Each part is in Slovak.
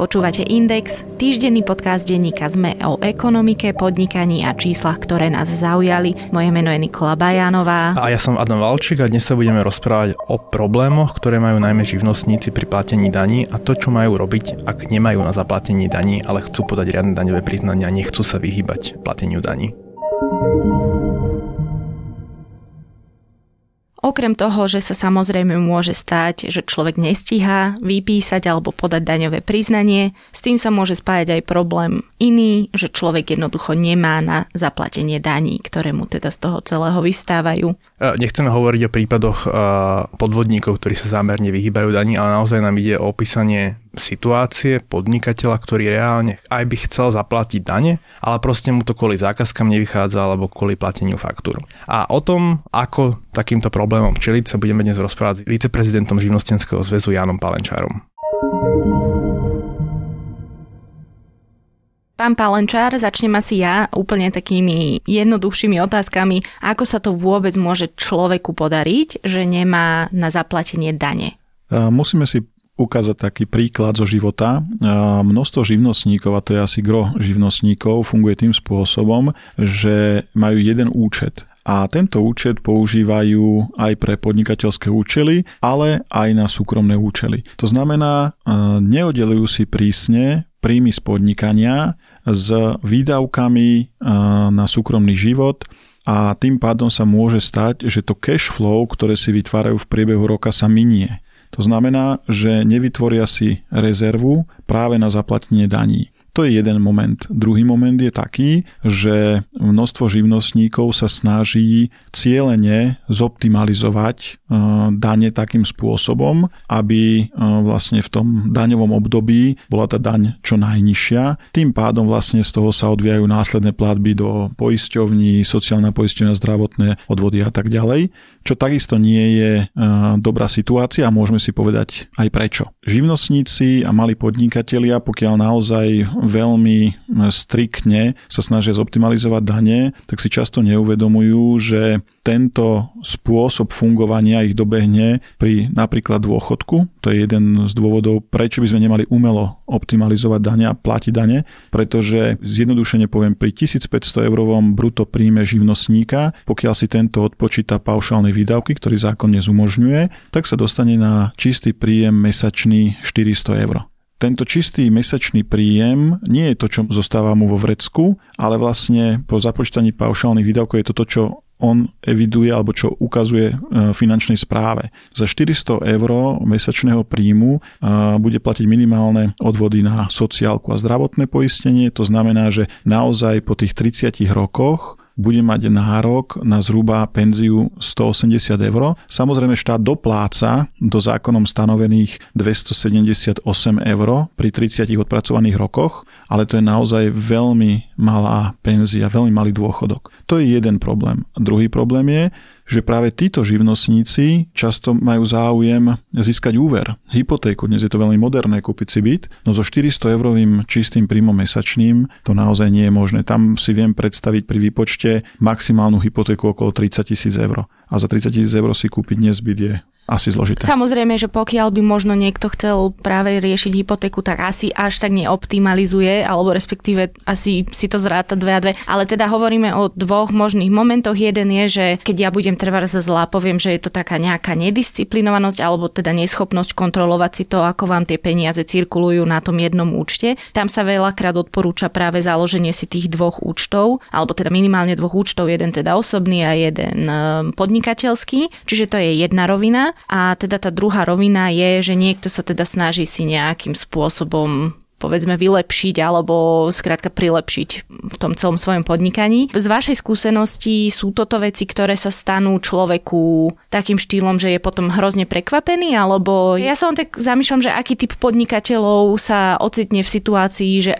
Počúvate Index, týždenný podcast denníka ZME o ekonomike, podnikaní a číslach, ktoré nás zaujali. Moje meno je Nikola Bajánová. A ja som Adam Valčík a dnes sa budeme rozprávať o problémoch, ktoré majú najmä živnostníci pri platení daní a to, čo majú robiť, ak nemajú na zaplatení daní, ale chcú podať riadne daňové priznania a nechcú sa vyhybať plateniu daní. Okrem toho, že sa samozrejme môže stať, že človek nestíha vypísať alebo podať daňové priznanie, s tým sa môže spájať aj problém iný, že človek jednoducho nemá na zaplatenie daní, ktoré mu teda z toho celého vystávajú. Nechceme hovoriť o prípadoch podvodníkov, ktorí sa zámerne vyhýbajú daní, ale naozaj nám ide o opísanie situácie podnikateľa, ktorý reálne aj by chcel zaplatiť dane, ale proste mu to kvôli zákazkám nevychádza alebo kvôli plateniu faktúr. A o tom, ako takýmto problémom čeliť, sa budeme dnes rozprávať s viceprezidentom Živnostenského zväzu Jánom Palenčárom. Pán Palenčár, začnem asi ja úplne takými jednoduchšími otázkami. Ako sa to vôbec môže človeku podariť, že nemá na zaplatenie dane? Musíme si ukázať taký príklad zo života. Množstvo živnostníkov, a to je asi gro živnostníkov, funguje tým spôsobom, že majú jeden účet a tento účet používajú aj pre podnikateľské účely, ale aj na súkromné účely. To znamená, neoddelujú si prísne príjmy z podnikania s výdavkami na súkromný život a tým pádom sa môže stať, že to cash flow, ktoré si vytvárajú v priebehu roka, sa minie. To znamená, že nevytvoria si rezervu práve na zaplatenie daní. To je jeden moment. Druhý moment je taký, že množstvo živnostníkov sa snaží cieľene zoptimalizovať e, dane takým spôsobom, aby e, vlastne v tom daňovom období bola tá daň čo najnižšia. Tým pádom vlastne z toho sa odvíjajú následné platby do poisťovní, sociálna poisťovňa, zdravotné odvody a tak ďalej, čo takisto nie je e, dobrá situácia a môžeme si povedať aj prečo. Živnostníci a mali podnikatelia, pokiaľ naozaj veľmi e, striktne sa snažia zoptimalizovať dane, tak si často neuvedomujú, že tento spôsob fungovania ich dobehne pri napríklad dôchodku. To je jeden z dôvodov, prečo by sme nemali umelo optimalizovať dane a platiť dane, pretože zjednodušene poviem, pri 1500 eurovom bruto príjme živnostníka, pokiaľ si tento odpočíta paušálne výdavky, ktorý zákon nezumožňuje, tak sa dostane na čistý príjem mesačný 400 eur. Tento čistý mesačný príjem nie je to, čo zostáva mu vo vrecku, ale vlastne po započítaní paušálnych výdavkov je to to, čo on eviduje alebo čo ukazuje e, finančnej správe. Za 400 eur mesačného príjmu e, bude platiť minimálne odvody na sociálku a zdravotné poistenie. To znamená, že naozaj po tých 30 rokoch bude mať nárok na zhruba penziu 180 eur. Samozrejme štát dopláca do zákonom stanovených 278 eur pri 30 odpracovaných rokoch, ale to je naozaj veľmi malá penzia, veľmi malý dôchodok. To je jeden problém. A druhý problém je, že práve títo živnostníci často majú záujem získať úver, hypotéku. Dnes je to veľmi moderné kúpiť si byt, no so 400 eurovým čistým príjmom mesačným to naozaj nie je možné. Tam si viem predstaviť pri výpočte maximálnu hypotéku okolo 30 tisíc eur. A za 30 tisíc eur si kúpiť dnes byt je asi zložité. Samozrejme, že pokiaľ by možno niekto chcel práve riešiť hypotéku, tak asi až tak neoptimalizuje, alebo respektíve asi si to zráta dve a dve. Ale teda hovoríme o dvoch možných momentoch. Jeden je, že keď ja budem trvať za zlá, poviem, že je to taká nejaká nedisciplinovanosť, alebo teda neschopnosť kontrolovať si to, ako vám tie peniaze cirkulujú na tom jednom účte. Tam sa veľakrát odporúča práve založenie si tých dvoch účtov, alebo teda minimálne dvoch účtov, jeden teda osobný a jeden ehm, podnikateľský. Čiže to je jedna rovina. A teda tá druhá rovina je, že niekto sa teda snaží si nejakým spôsobom povedzme vylepšiť alebo skrátka prilepšiť v tom celom svojom podnikaní. Z vašej skúsenosti sú toto veci, ktoré sa stanú človeku takým štýlom, že je potom hrozne prekvapený, alebo ja sa len tak zamýšľam, že aký typ podnikateľov sa ocitne v situácii, že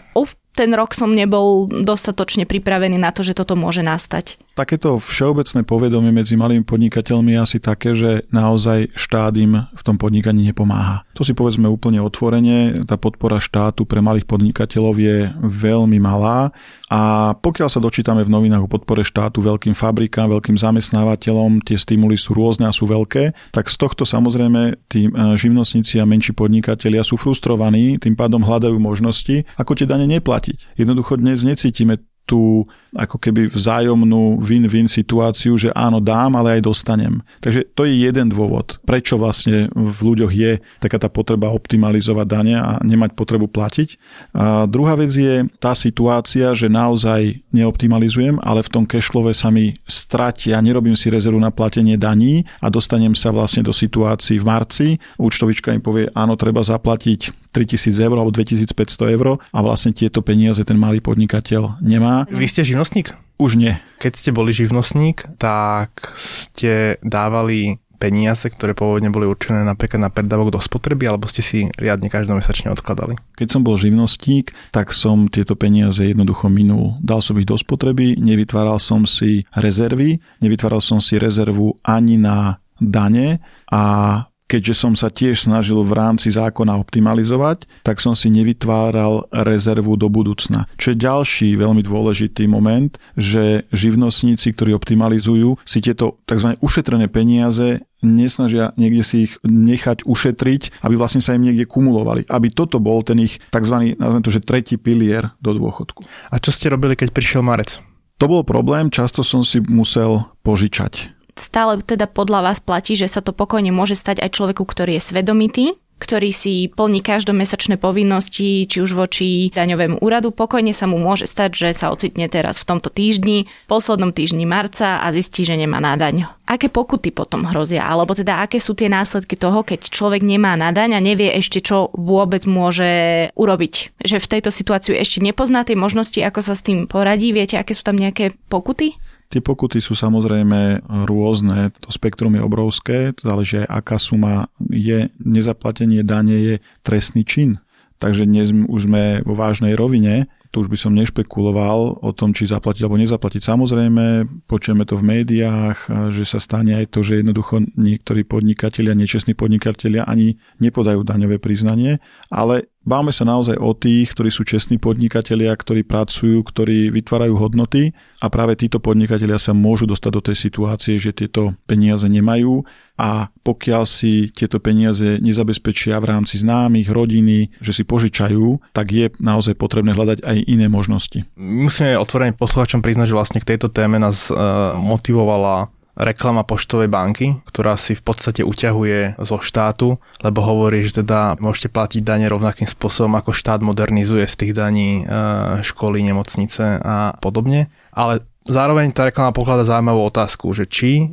ten rok som nebol dostatočne pripravený na to, že toto môže nastať. Takéto všeobecné povedomie medzi malými podnikateľmi je asi také, že naozaj štát im v tom podnikaní nepomáha. To si povedzme úplne otvorene, tá podpora štátu pre malých podnikateľov je veľmi malá a pokiaľ sa dočítame v novinách o podpore štátu veľkým fabrikám, veľkým zamestnávateľom, tie stimuly sú rôzne a sú veľké, tak z tohto samozrejme tí e, živnostníci a menší podnikatelia sú frustrovaní, tým pádom hľadajú možnosti, ako tie dane neplatiť. Jednoducho dnes necítime tú ako keby vzájomnú win-win situáciu, že áno, dám, ale aj dostanem. Takže to je jeden dôvod, prečo vlastne v ľuďoch je taká tá potreba optimalizovať dane a nemať potrebu platiť. A druhá vec je tá situácia, že naozaj neoptimalizujem, ale v tom cashflowe sa mi stratia, nerobím si rezervu na platenie daní a dostanem sa vlastne do situácií v marci. Účtovička mi povie, áno, treba zaplatiť 3000 eur alebo 2500 eur a vlastne tieto peniaze ten malý podnikateľ nemá. Vy ste živnostník? Už nie. Keď ste boli živnostník, tak ste dávali peniaze, ktoré pôvodne boli určené napríklad na predávok do spotreby, alebo ste si riadne každomesačne odkladali? Keď som bol živnostník, tak som tieto peniaze jednoducho minul. Dal som ich do spotreby, nevytváral som si rezervy, nevytváral som si rezervu ani na dane a keďže som sa tiež snažil v rámci zákona optimalizovať, tak som si nevytváral rezervu do budúcna. Čo je ďalší veľmi dôležitý moment, že živnostníci, ktorí optimalizujú, si tieto tzv. ušetrené peniaze nesnažia niekde si ich nechať ušetriť, aby vlastne sa im niekde kumulovali. Aby toto bol ten ich tzv. to, že tretí pilier do dôchodku. A čo ste robili, keď prišiel marec? To bol problém, často som si musel požičať stále teda podľa vás platí, že sa to pokojne môže stať aj človeku, ktorý je svedomitý, ktorý si plní každomesačné povinnosti, či už voči daňovému úradu, pokojne sa mu môže stať, že sa ocitne teraz v tomto týždni, poslednom týždni marca a zistí, že nemá na daň. Aké pokuty potom hrozia? Alebo teda aké sú tie následky toho, keď človek nemá na daň a nevie ešte, čo vôbec môže urobiť? Že v tejto situácii ešte nepozná tie možnosti, ako sa s tým poradí? Viete, aké sú tam nejaké pokuty? Tie pokuty sú samozrejme rôzne, to spektrum je obrovské, záleží aj aká suma je, nezaplatenie dane je trestný čin. Takže dnes už sme vo vážnej rovine, tu už by som nešpekuloval o tom, či zaplatiť alebo nezaplatiť. Samozrejme, počujeme to v médiách, že sa stane aj to, že jednoducho niektorí podnikatelia, nečestní podnikatelia ani nepodajú daňové priznanie, ale Báme sa naozaj o tých, ktorí sú čestní podnikatelia, ktorí pracujú, ktorí vytvárajú hodnoty a práve títo podnikatelia sa môžu dostať do tej situácie, že tieto peniaze nemajú a pokiaľ si tieto peniaze nezabezpečia v rámci známych, rodiny, že si požičajú, tak je naozaj potrebné hľadať aj iné možnosti. Musíme otvorene posluchačom priznať, že vlastne k tejto téme nás uh, motivovala reklama poštovej banky, ktorá si v podstate uťahuje zo štátu, lebo hovorí, že teda môžete platiť dane rovnakým spôsobom, ako štát modernizuje z tých daní e, školy, nemocnice a podobne. Ale zároveň tá reklama pokladá zaujímavú otázku, že či e,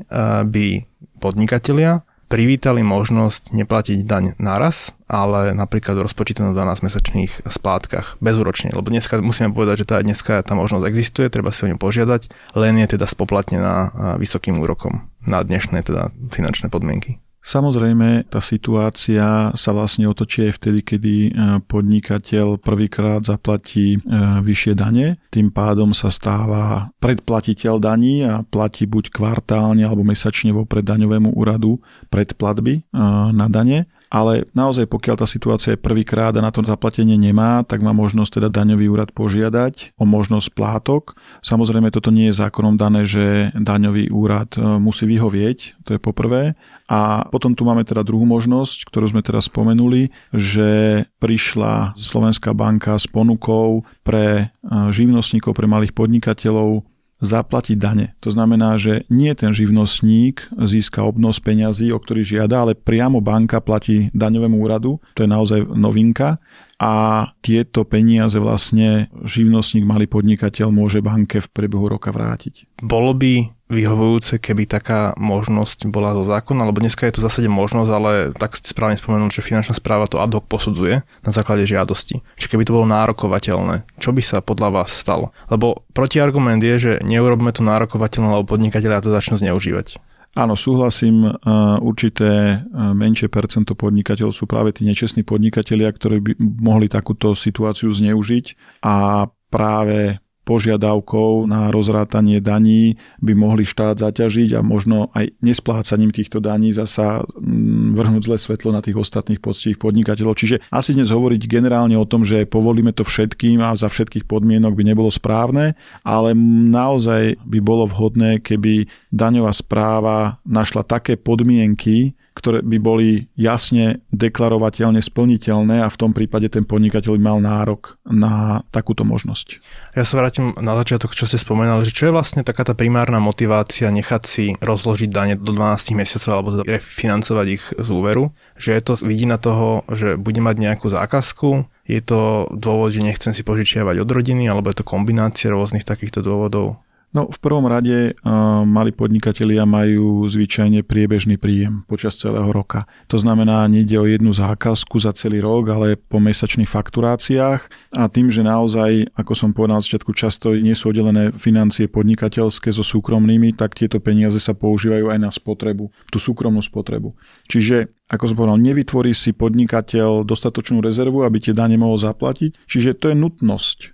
by podnikatelia privítali možnosť neplatiť daň naraz, ale napríklad rozpočítanú 12-mesačných splátkach bezúročne. Lebo dneska musíme povedať, že tá dneska tá možnosť existuje, treba si o ňu požiadať, len je teda spoplatnená vysokým úrokom na dnešné teda finančné podmienky. Samozrejme, tá situácia sa vlastne otočí aj vtedy, kedy e, podnikateľ prvýkrát zaplatí e, vyššie dane. Tým pádom sa stáva predplatiteľ daní a platí buď kvartálne alebo mesačne vopred daňovému úradu predplatby e, na dane ale naozaj pokiaľ tá situácia je prvýkrát a na to zaplatenie nemá, tak má možnosť teda daňový úrad požiadať o možnosť plátok. Samozrejme toto nie je zákonom dané, že daňový úrad e, musí vyhovieť, to je poprvé. A potom tu máme teda druhú možnosť, ktorú sme teraz spomenuli, že prišla Slovenská banka s ponukou pre e, živnostníkov, pre malých podnikateľov zaplatiť dane. To znamená, že nie ten živnostník získa obnos peňazí, o ktorý žiada, ale priamo banka platí daňovému úradu. To je naozaj novinka a tieto peniaze vlastne živnostník, malý podnikateľ môže banke v priebehu roka vrátiť. Bolo by vyhovujúce, keby taká možnosť bola zo zákona, lebo dneska je to zásade možnosť, ale tak ste správne spomenul, že finančná správa to ad hoc posudzuje na základe žiadosti. Čiže keby to bolo nárokovateľné, čo by sa podľa vás stalo? Lebo protiargument je, že neurobíme to nárokovateľné, lebo podnikateľia to začnú zneužívať. Áno, súhlasím, určité menšie percento podnikateľov sú práve tí nečestní podnikatelia, ktorí by mohli takúto situáciu zneužiť a práve požiadavkou na rozrátanie daní by mohli štát zaťažiť a možno aj nesplácaním týchto daní zasa mm, vrhnúť zle svetlo na tých ostatných poctivých podnikateľov. Čiže asi dnes hovoriť generálne o tom, že povolíme to všetkým a za všetkých podmienok by nebolo správne, ale naozaj by bolo vhodné, keby daňová správa našla také podmienky, ktoré by boli jasne deklarovateľne splniteľné a v tom prípade ten podnikateľ by mal nárok na takúto možnosť. Ja sa vrátim na začiatok, čo ste spomenali, že čo je vlastne taká tá primárna motivácia nechať si rozložiť dane do 12 mesiacov alebo teda refinancovať ich z úveru, že je to vidina toho, že bude mať nejakú zákazku, je to dôvod, že nechcem si požičiavať od rodiny, alebo je to kombinácia rôznych takýchto dôvodov? No v prvom rade uh, mali podnikatelia majú zvyčajne priebežný príjem počas celého roka. To znamená, nejde o jednu zákazku za celý rok, ale po mesačných fakturáciách a tým, že naozaj, ako som povedal na začiatku, často nie sú oddelené financie podnikateľské so súkromnými, tak tieto peniaze sa používajú aj na spotrebu, tú súkromnú spotrebu. Čiže ako som povedal, nevytvorí si podnikateľ dostatočnú rezervu, aby tie dane mohol zaplatiť. Čiže to je nutnosť e,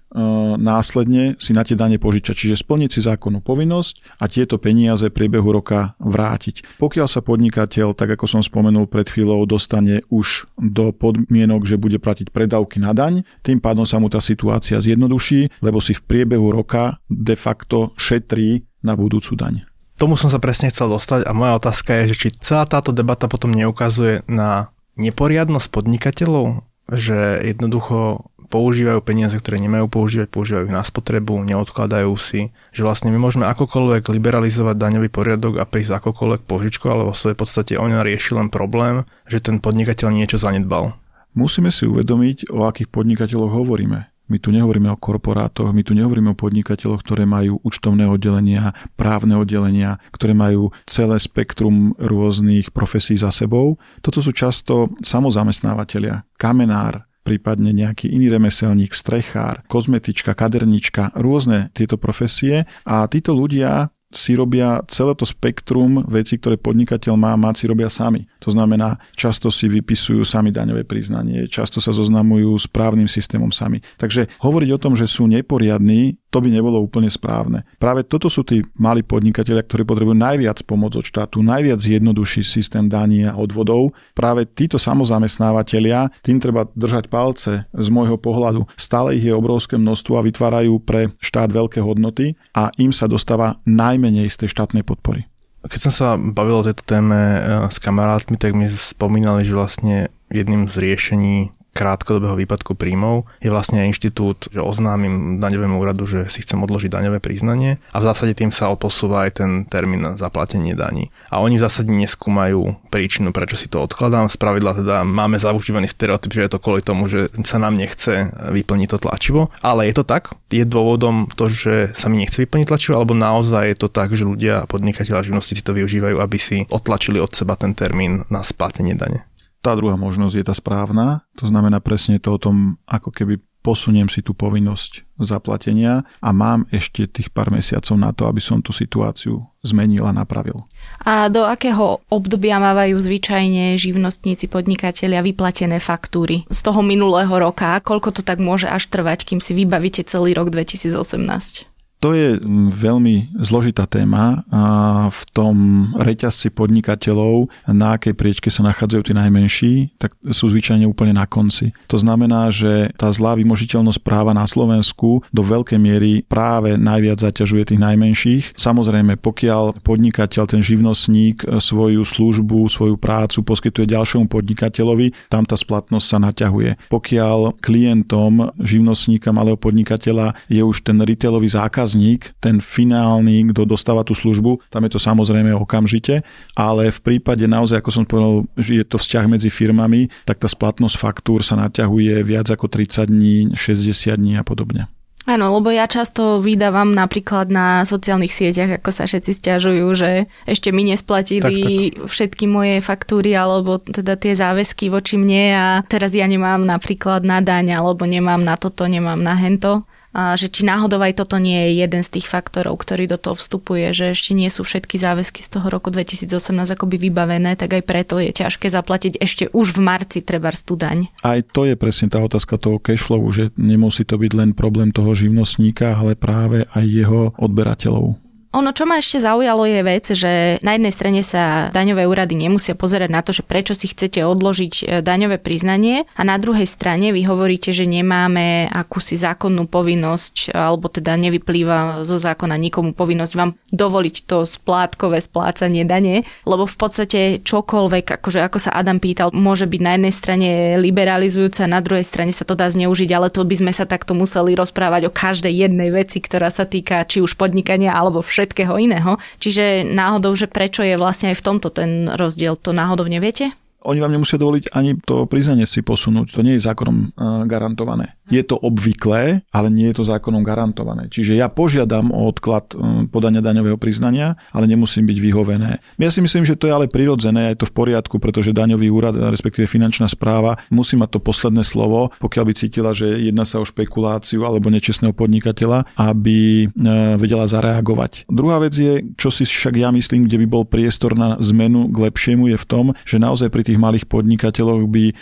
následne si na tie dane požičať. Čiže splniť si zákonnú povinnosť a tieto peniaze priebehu roka vrátiť. Pokiaľ sa podnikateľ, tak ako som spomenul pred chvíľou, dostane už do podmienok, že bude platiť predávky na daň, tým pádom sa mu tá situácia zjednoduší, lebo si v priebehu roka de facto šetrí na budúcu daň tomu som sa presne chcel dostať a moja otázka je, že či celá táto debata potom neukazuje na neporiadnosť podnikateľov, že jednoducho používajú peniaze, ktoré nemajú používať, používajú ich na spotrebu, neodkladajú si, že vlastne my môžeme akokoľvek liberalizovať daňový poriadok a prísť akokoľvek požičko, ale vo svojej podstate on rieši len problém, že ten podnikateľ niečo zanedbal. Musíme si uvedomiť, o akých podnikateľoch hovoríme. My tu nehovoríme o korporátoch, my tu nehovoríme o podnikateľoch, ktoré majú účtovné oddelenia, právne oddelenia, ktoré majú celé spektrum rôznych profesí za sebou. Toto sú často samozamestnávateľia, kamenár, prípadne nejaký iný remeselník, strechár, kozmetička, kadernička, rôzne tieto profesie a títo ľudia si robia celé to spektrum vecí, ktoré podnikateľ má mať, si robia sami. To znamená, často si vypisujú sami daňové priznanie, často sa zoznamujú s právnym systémom sami. Takže hovoriť o tom, že sú neporiadní, to by nebolo úplne správne. Práve toto sú tí malí podnikatelia, ktorí potrebujú najviac pomoc od štátu, najviac zjednoduší systém daní a odvodov. Práve títo samozamestnávateľia, tým treba držať palce z môjho pohľadu. Stále ich je obrovské množstvo a vytvárajú pre štát veľké hodnoty a im sa dostáva najmenej z tej štátnej podpory. Keď som sa bavil o tejto téme eh, s kamarátmi, tak mi spomínali, že vlastne jedným z riešení krátkodobého výpadku príjmov je vlastne inštitút, že oznámim daňovému úradu, že si chcem odložiť daňové priznanie a v zásade tým sa posúva aj ten termín na zaplatenie daní. A oni v zásade neskúmajú príčinu, prečo si to odkladám. Z pravidla teda máme zaužívaný stereotyp, že je to kvôli tomu, že sa nám nechce vyplniť to tlačivo. Ale je to tak? Je dôvodom to, že sa mi nechce vyplniť tlačivo, alebo naozaj je to tak, že ľudia, podnikateľa, živnostníci to využívajú, aby si otlačili od seba ten termín na splatenie dane? Tá druhá možnosť je tá správna, to znamená presne to o tom, ako keby posuniem si tú povinnosť zaplatenia a mám ešte tých pár mesiacov na to, aby som tú situáciu zmenil a napravil. A do akého obdobia mávajú zvyčajne živnostníci, podnikatelia vyplatené faktúry z toho minulého roka? Koľko to tak môže až trvať, kým si vybavíte celý rok 2018? To je veľmi zložitá téma a v tom reťazci podnikateľov, na akej priečke sa nachádzajú tí najmenší, tak sú zvyčajne úplne na konci. To znamená, že tá zlá vymožiteľnosť práva na Slovensku do veľkej miery práve najviac zaťažuje tých najmenších. Samozrejme, pokiaľ podnikateľ, ten živnostník svoju službu, svoju prácu poskytuje ďalšiemu podnikateľovi, tam tá splatnosť sa naťahuje. Pokiaľ klientom živnostníka, malého podnikateľa je už ten retailový zákaz zákazník, ten finálny, kto dostáva tú službu, tam je to samozrejme okamžite, ale v prípade naozaj, ako som povedal, že je to vzťah medzi firmami, tak tá splatnosť faktúr sa naťahuje viac ako 30 dní, 60 dní a podobne. Áno, lebo ja často vydávam napríklad na sociálnych sieťach, ako sa všetci stiažujú, že ešte mi nesplatili tak, tak. všetky moje faktúry alebo teda tie záväzky voči mne a teraz ja nemám napríklad na daň alebo nemám na toto, nemám na hento že či náhodou aj toto nie je jeden z tých faktorov, ktorý do toho vstupuje, že ešte nie sú všetky záväzky z toho roku 2018 akoby vybavené, tak aj preto je ťažké zaplatiť ešte už v marci treba studaň. Aj to je presne tá otázka toho cashflow, že nemusí to byť len problém toho živnostníka, ale práve aj jeho odberateľov. Ono, čo ma ešte zaujalo, je vec, že na jednej strane sa daňové úrady nemusia pozerať na to, že prečo si chcete odložiť e, daňové priznanie a na druhej strane vy hovoríte, že nemáme akúsi zákonnú povinnosť, alebo teda nevyplýva zo zákona nikomu povinnosť vám dovoliť to splátkové splácanie dane, lebo v podstate čokoľvek, akože ako sa Adam pýtal, môže byť na jednej strane liberalizujúce a na druhej strane sa to dá zneužiť, ale to by sme sa takto museli rozprávať o každej jednej veci, ktorá sa týka či už podnikania alebo všetko všetkého iného. Čiže náhodou, že prečo je vlastne aj v tomto ten rozdiel, to náhodou neviete? Oni vám nemusia dovoliť ani to priznanie si posunúť. To nie je zákonom garantované. Je to obvyklé, ale nie je to zákonom garantované. Čiže ja požiadam o odklad um, podania daňového priznania, ale nemusím byť vyhovené. Ja si myslím, že to je ale prirodzené, je to v poriadku, pretože daňový úrad, respektíve finančná správa, musí mať to posledné slovo, pokiaľ by cítila, že jedná sa o špekuláciu alebo nečestného podnikateľa, aby vedela zareagovať. Druhá vec je, čo si však ja myslím, kde by bol priestor na zmenu k lepšiemu, je v tom, že naozaj pri tých malých podnikateľoch by e,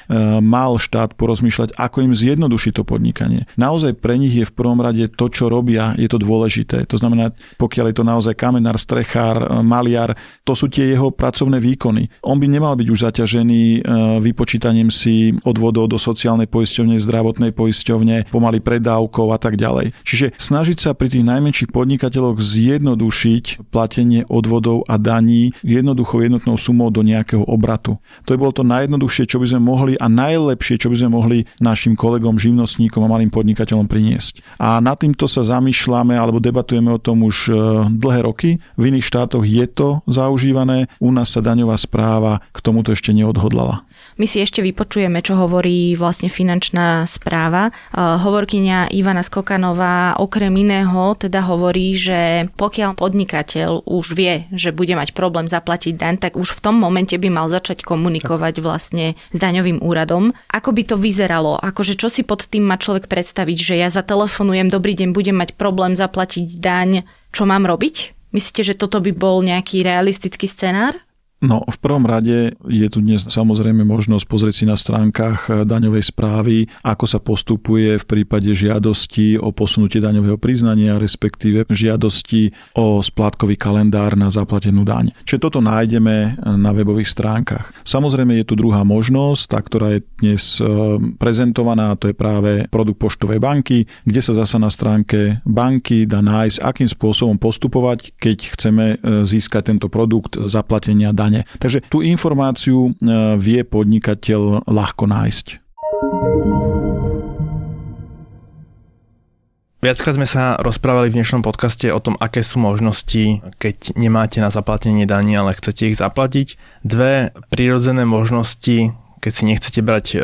mal štát porozmýšľať, ako im zjednodušiť to podnikanie. Naozaj pre nich je v prvom rade to, čo robia, je to dôležité. To znamená, pokiaľ je to naozaj kamenár, strechár, maliar, to sú tie jeho pracovné výkony. On by nemal byť už zaťažený e, vypočítaním si odvodov do sociálnej poisťovne, zdravotnej poisťovne, pomaly predávkov a tak ďalej. Čiže snažiť sa pri tých najmenších podnikateľoch zjednodušiť platenie odvodov a daní jednoduchou jednotnou sumou do nejakého obratu. To je bolo to najjednoduchšie, čo by sme mohli a najlepšie, čo by sme mohli našim kolegom živnostníkom a malým podnikateľom priniesť. A nad týmto sa zamýšľame alebo debatujeme o tom už e, dlhé roky. V iných štátoch je to zaužívané, u nás sa daňová správa k tomuto ešte neodhodlala. My si ešte vypočujeme, čo hovorí vlastne finančná správa. E, hovorkyňa Ivana Skokanová okrem iného teda hovorí, že pokiaľ podnikateľ už vie, že bude mať problém zaplatiť daň, tak už v tom momente by mal začať komunikovať vlastne s daňovým úradom. Ako by to vyzeralo? Akože čo si pod tým má človek predstaviť, že ja zatelefonujem, dobrý deň, budem mať problém zaplatiť daň, čo mám robiť? Myslíte, že toto by bol nejaký realistický scenár? No, v prvom rade je tu dnes samozrejme možnosť pozrieť si na stránkach eh, daňovej správy, ako sa postupuje v prípade žiadosti o posunutie daňového priznania, respektíve žiadosti o splátkový kalendár na zaplatenú daň. Čiže toto nájdeme eh, na webových stránkach. Samozrejme je tu druhá možnosť, tá, ktorá je dnes eh, prezentovaná, to je práve produkt poštovej banky, kde sa zasa na stránke banky dá nájsť, akým spôsobom postupovať, keď chceme získať tento produkt zaplatenia daň strane. Takže tú informáciu e, vie podnikateľ ľahko nájsť. Viackrát sme sa rozprávali v dnešnom podcaste o tom, aké sú možnosti, keď nemáte na zaplatenie daní, ale chcete ich zaplatiť. Dve prirodzené možnosti, keď si nechcete brať e,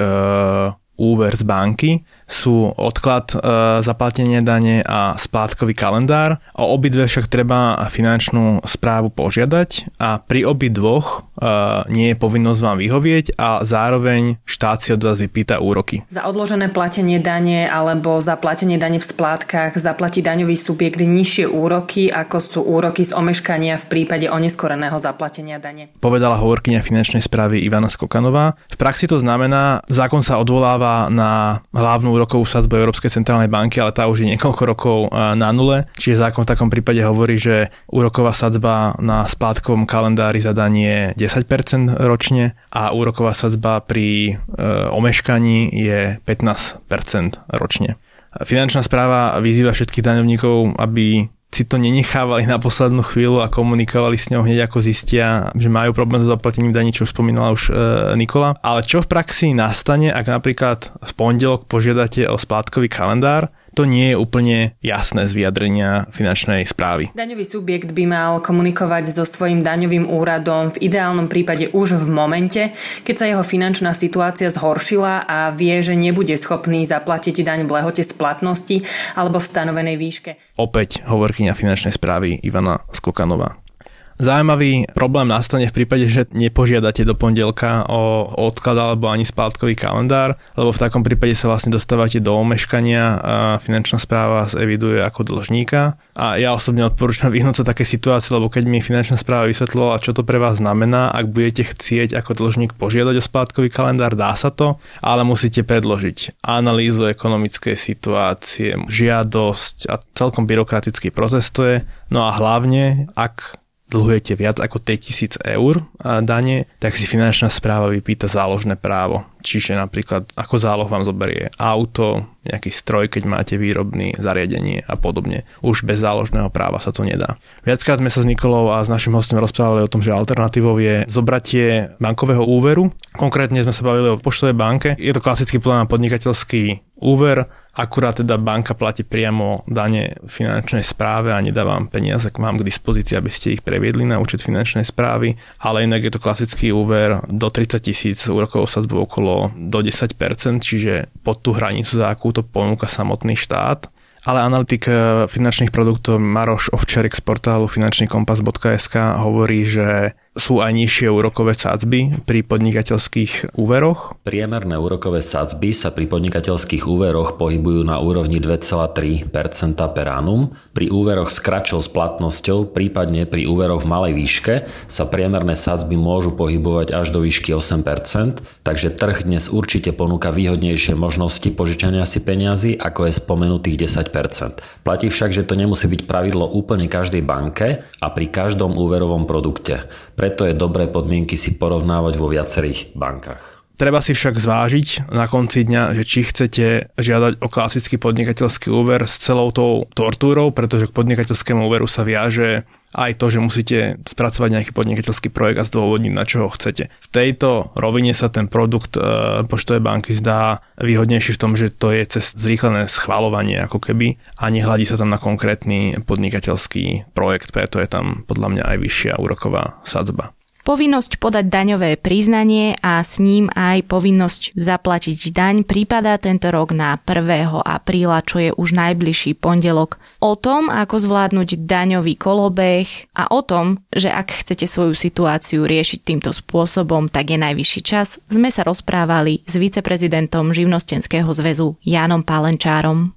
úver z banky, sú odklad e, zaplatenia dane a splátkový kalendár. O obidve však treba finančnú správu požiadať a pri obidvoch e, nie je povinnosť vám vyhovieť a zároveň štát si od vás vypýta úroky. Za odložené platenie dane alebo za platenie dane v splátkach zaplatí daňový subjekt nižšie úroky, ako sú úroky z omeškania v prípade oneskoreného zaplatenia dane. Povedala hovorkyňa finančnej správy Ivana Skokanová. V praxi to znamená, zákon sa odvoláva na hlavnú úrokovú sadzbu Európskej centrálnej banky, ale tá už je niekoľko rokov e, na nule. Čiže zákon v takom prípade hovorí, že úroková sadzba na splátkovom kalendári zadanie je 10% ročne a úroková sadzba pri e, omeškaní je 15% ročne. Finančná správa vyzýva všetkých daňovníkov, aby si to nenechávali na poslednú chvíľu a komunikovali s ňou hneď ako zistia, že majú problém so zaplatením daní, čo spomínala už e, Nikola. Ale čo v praxi nastane, ak napríklad v pondelok požiadate o splátkový kalendár to nie je úplne jasné z vyjadrenia finančnej správy. Daňový subjekt by mal komunikovať so svojím daňovým úradom v ideálnom prípade už v momente, keď sa jeho finančná situácia zhoršila a vie, že nebude schopný zaplatiť daň v lehote splatnosti alebo v stanovenej výške. Opäť hovorkyňa finančnej správy Ivana Skokanová. Zaujímavý problém nastane v prípade, že nepožiadate do pondelka o odklad alebo ani splátkový kalendár, lebo v takom prípade sa vlastne dostávate do omeškania a finančná správa eviduje ako dlžníka. A ja osobne odporúčam vyhnúť sa také situácie, lebo keď mi finančná správa vysvetlovala, čo to pre vás znamená, ak budete chcieť ako dlžník požiadať o splátkový kalendár, dá sa to, ale musíte predložiť analýzu ekonomickej situácie, žiadosť a celkom byrokratický proces to je. No a hlavne, ak dlhujete viac ako 3000 eur dane, tak si finančná správa vypýta záložné právo. Čiže napríklad ako záloh vám zoberie auto, nejaký stroj, keď máte výrobný zariadenie a podobne. Už bez záložného práva sa to nedá. Viackrát sme sa s Nikolou a s našim hostom rozprávali o tom, že alternatívou je zobratie bankového úveru. Konkrétne sme sa bavili o poštovej banke. Je to klasický plán podnikateľský úver, Akurát teda banka platí priamo dane finančnej správe a nedáva vám peniaze k mám k dispozícii, aby ste ich previedli na účet finančnej správy, ale inak je to klasický úver do 30 tisíc úrokovou sadzbou okolo do 10%, čiže pod tú hranicu, za akú to ponúka samotný štát. Ale analytik eh, finančných produktov Maroš Ovčarik z portálu finančnykompas.sk hovorí, že sú aj nižšie úrokové sadzby pri podnikateľských úveroch? Priemerné úrokové sadzby sa pri podnikateľských úveroch pohybujú na úrovni 2,3% per annum. Pri úveroch s kratšou splatnosťou, prípadne pri úveroch v malej výške sa priemerné sadzby môžu pohybovať až do výšky 8%, takže trh dnes určite ponúka výhodnejšie možnosti požičania si peniazy, ako je spomenutých 10%. Platí však, že to nemusí byť pravidlo úplne každej banke a pri každom úverovom produkte. Pre preto je dobré podmienky si porovnávať vo viacerých bankách. Treba si však zvážiť na konci dňa, že či chcete žiadať o klasický podnikateľský úver s celou tou tortúrou, pretože k podnikateľskému úveru sa viaže aj to, že musíte spracovať nejaký podnikateľský projekt a zdôvodniť, na čo ho chcete. V tejto rovine sa ten produkt e, poštovej banky zdá výhodnejší v tom, že to je cez zrýchlené schvalovanie ako keby a nehľadí sa tam na konkrétny podnikateľský projekt, preto je tam podľa mňa aj vyššia úroková sadzba. Povinnosť podať daňové priznanie a s ním aj povinnosť zaplatiť daň prípada tento rok na 1. apríla, čo je už najbližší pondelok. O tom, ako zvládnuť daňový kolobeh a o tom, že ak chcete svoju situáciu riešiť týmto spôsobom, tak je najvyšší čas, sme sa rozprávali s viceprezidentom Živnostenského zväzu Jánom Pálenčárom.